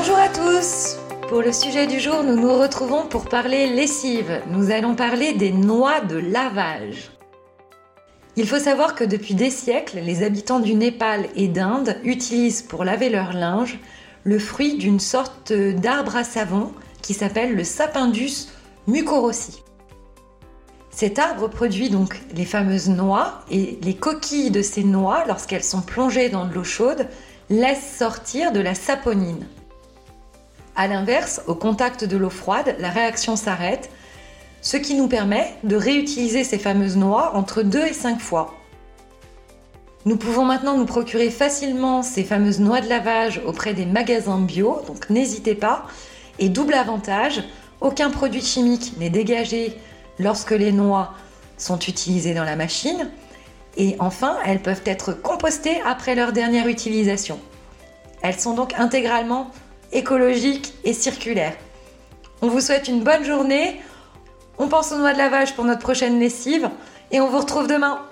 Bonjour à tous Pour le sujet du jour, nous nous retrouvons pour parler lessive. Nous allons parler des noix de lavage. Il faut savoir que depuis des siècles, les habitants du Népal et d'Inde utilisent pour laver leur linge le fruit d'une sorte d'arbre à savon qui s'appelle le Sapindus mucorossi. Cet arbre produit donc les fameuses noix et les coquilles de ces noix, lorsqu'elles sont plongées dans de l'eau chaude, laissent sortir de la saponine. A l'inverse, au contact de l'eau froide, la réaction s'arrête, ce qui nous permet de réutiliser ces fameuses noix entre 2 et 5 fois. Nous pouvons maintenant nous procurer facilement ces fameuses noix de lavage auprès des magasins bio, donc n'hésitez pas. Et double avantage, aucun produit chimique n'est dégagé lorsque les noix sont utilisées dans la machine. Et enfin, elles peuvent être compostées après leur dernière utilisation. Elles sont donc intégralement écologiques et circulaires. On vous souhaite une bonne journée. On pense aux noix de lavage pour notre prochaine lessive et on vous retrouve demain.